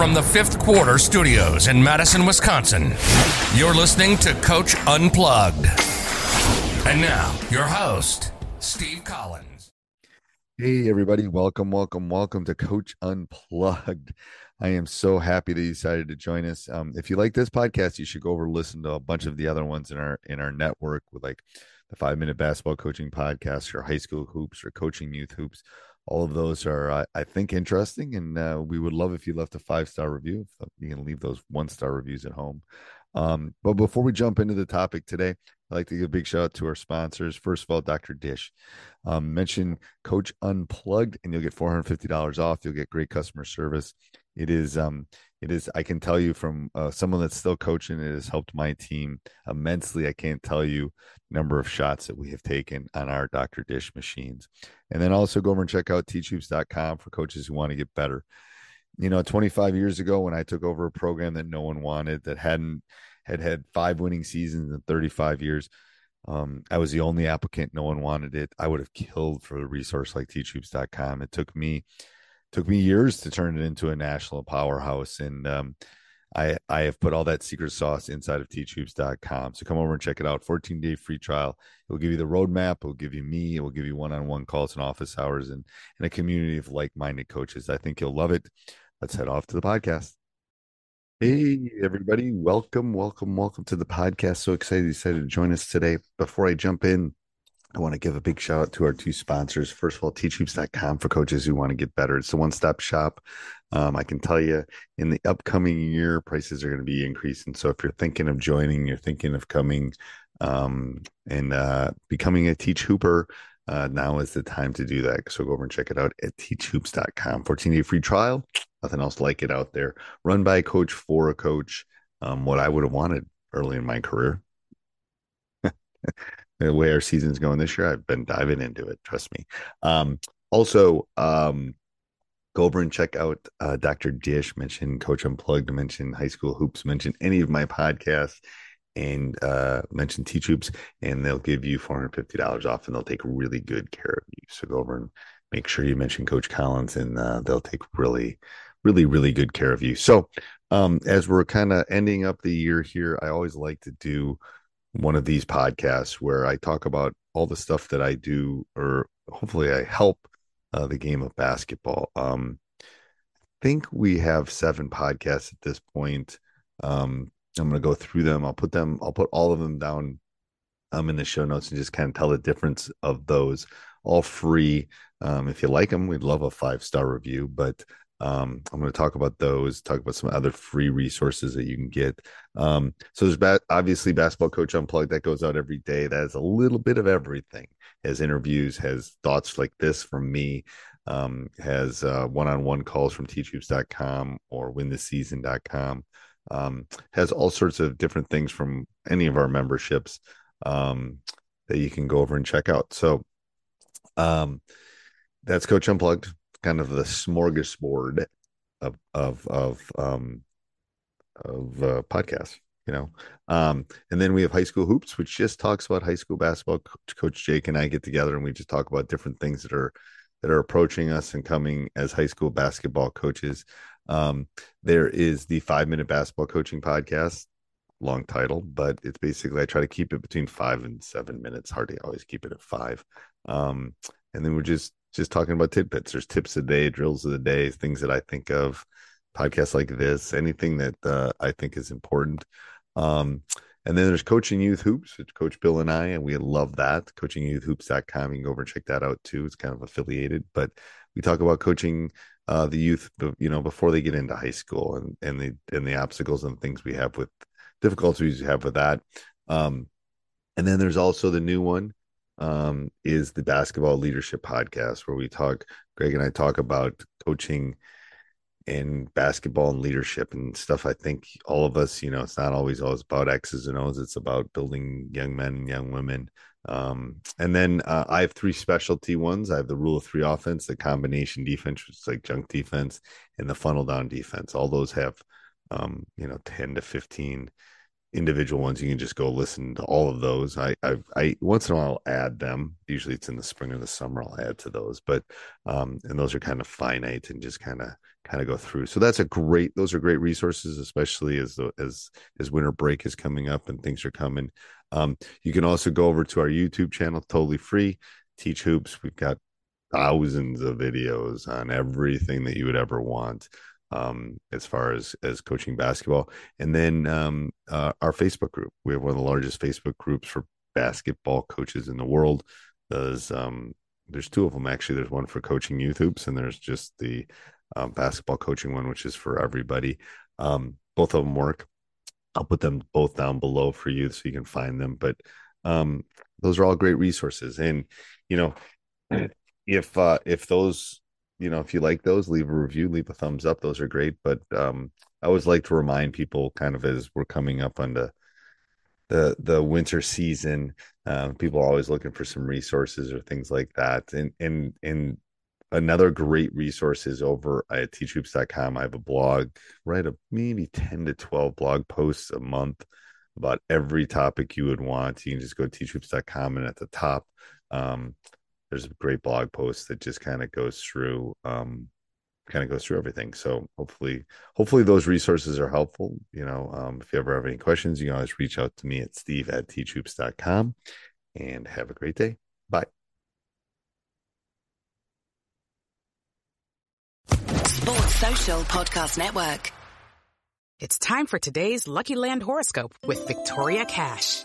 From the fifth quarter studios in Madison, Wisconsin, you're listening to Coach Unplugged. And now, your host, Steve Collins. Hey, everybody. Welcome, welcome, welcome to Coach Unplugged. I am so happy that you decided to join us. Um, if you like this podcast, you should go over listen to a bunch of the other ones in our in our network with like the five minute basketball coaching podcast or high school hoops or coaching youth hoops all of those are uh, i think interesting and uh, we would love if you left a five star review you can leave those one star reviews at home um, but before we jump into the topic today i'd like to give a big shout out to our sponsors. First of all dr dish. Um, mention coach unplugged and you'll get $450 off. You'll get great customer service. It is um it is i can tell you from uh, someone that's still coaching it has helped my team immensely. I can't tell you number of shots that we have taken on our dr dish machines. And then also go over and check out teachhoops.com for coaches who want to get better. You know 25 years ago when i took over a program that no one wanted that hadn't had had five winning seasons in 35 years um, i was the only applicant no one wanted it i would have killed for a resource like teachhoops.com it took me took me years to turn it into a national powerhouse and um, I, I have put all that secret sauce inside of teachhoops.com. So come over and check it out. 14 day free trial. It will give you the roadmap. It will give you me. It will give you one on one calls and office hours and, and a community of like minded coaches. I think you'll love it. Let's head off to the podcast. Hey, everybody. Welcome, welcome, welcome to the podcast. So excited you decided to join us today. Before I jump in, I want to give a big shout out to our two sponsors. First of all, teachhoops.com for coaches who want to get better. It's a one stop shop. Um, I can tell you in the upcoming year, prices are going to be increasing. So if you're thinking of joining, you're thinking of coming um, and uh, becoming a Teach Hooper, uh, now is the time to do that. So go over and check it out at teachhoops.com. 14 day free trial. Nothing else like it out there. Run by a coach for a coach. Um, what I would have wanted early in my career. the way our season's going this year, I've been diving into it. Trust me. Um, also, um, go over and check out uh, Dr. Dish, mention Coach Unplugged, mention High School Hoops, mention any of my podcasts, and uh, mention Teach Hoops, and they'll give you $450 off and they'll take really good care of you. So go over and make sure you mention Coach Collins, and uh, they'll take really, really, really good care of you. So, um, as we're kind of ending up the year here, I always like to do one of these podcasts where I talk about all the stuff that I do, or hopefully I help uh, the game of basketball. Um, I think we have seven podcasts at this point. Um, I'm going to go through them. I'll put them. I'll put all of them down um, in the show notes and just kind of tell the difference of those. All free. Um, if you like them, we'd love a five star review. But um, I'm going to talk about those, talk about some other free resources that you can get. Um, so there's ba- obviously Basketball Coach Unplugged that goes out every day. That has a little bit of everything. Has interviews, has thoughts like this from me, um, has uh, one-on-one calls from teachhoops.com or wintheseason.com. Um, has all sorts of different things from any of our memberships um, that you can go over and check out. So um, that's Coach Unplugged kind of the smorgasbord of of of um of uh, podcasts you know? Um and then we have high school hoops which just talks about high school basketball. Coach, coach jake and i get together and we just talk about different things that are that are approaching us and coming as high school basketball coaches um there is the five minute basketball coaching podcast long title but it's basically i try to keep it between five and seven minutes. Hard to always keep it at five. Um and then we're just just talking about tidbits. There's tips of the day drills of the day things that i think of podcasts like this anything that uh, i think is important. Um, and then there's coaching youth hoops, which Coach Bill and I, and we love that. Coachingyouthhoops.com. You can go over and check that out too. It's kind of affiliated, but we talk about coaching uh, the youth, you know, before they get into high school and and the and the obstacles and things we have with difficulties we have with that. Um, and then there's also the new one um, is the basketball leadership podcast where we talk. Greg and I talk about coaching in basketball and leadership and stuff. I think all of us, you know, it's not always always about X's and O's. It's about building young men and young women. Um, and then uh, I have three specialty ones. I have the rule of three offense, the combination defense, which is like junk defense, and the funnel down defense. All those have, um, you know, ten to fifteen individual ones. You can just go listen to all of those. I, I, I once in a while I'll add them. Usually it's in the spring or the summer. I'll add to those, but um, and those are kind of finite and just kind of kind of go through. So that's a great. Those are great resources, especially as the as as winter break is coming up and things are coming. Um, you can also go over to our YouTube channel, totally free. Teach hoops. We've got thousands of videos on everything that you would ever want um, as far as as coaching basketball. And then um, uh, our Facebook group. We have one of the largest Facebook groups for basketball coaches in the world. There's um, there's two of them actually. There's one for coaching youth hoops, and there's just the um, basketball coaching one, which is for everybody. Um, both of them work. I'll put them both down below for you so you can find them. But um, those are all great resources, and you know, if uh, if those you know, if you like those, leave a review, leave a thumbs up. Those are great. But um, I always like to remind people, kind of as we're coming up on the the the winter season, um, people are always looking for some resources or things like that. And and and another great resource is over at teachhoops.com. I have a blog, write a maybe 10 to 12 blog posts a month about every topic you would want. You can just go to teachhoops.com and at the top, um, there's a great blog post that just kind of goes through um, kind of goes through everything. So hopefully, hopefully those resources are helpful. You know, um, if you ever have any questions, you can always reach out to me at steve at teachhoops.com and have a great day. Bye. Sports Social Podcast Network. It's time for today's Lucky Land horoscope with Victoria Cash.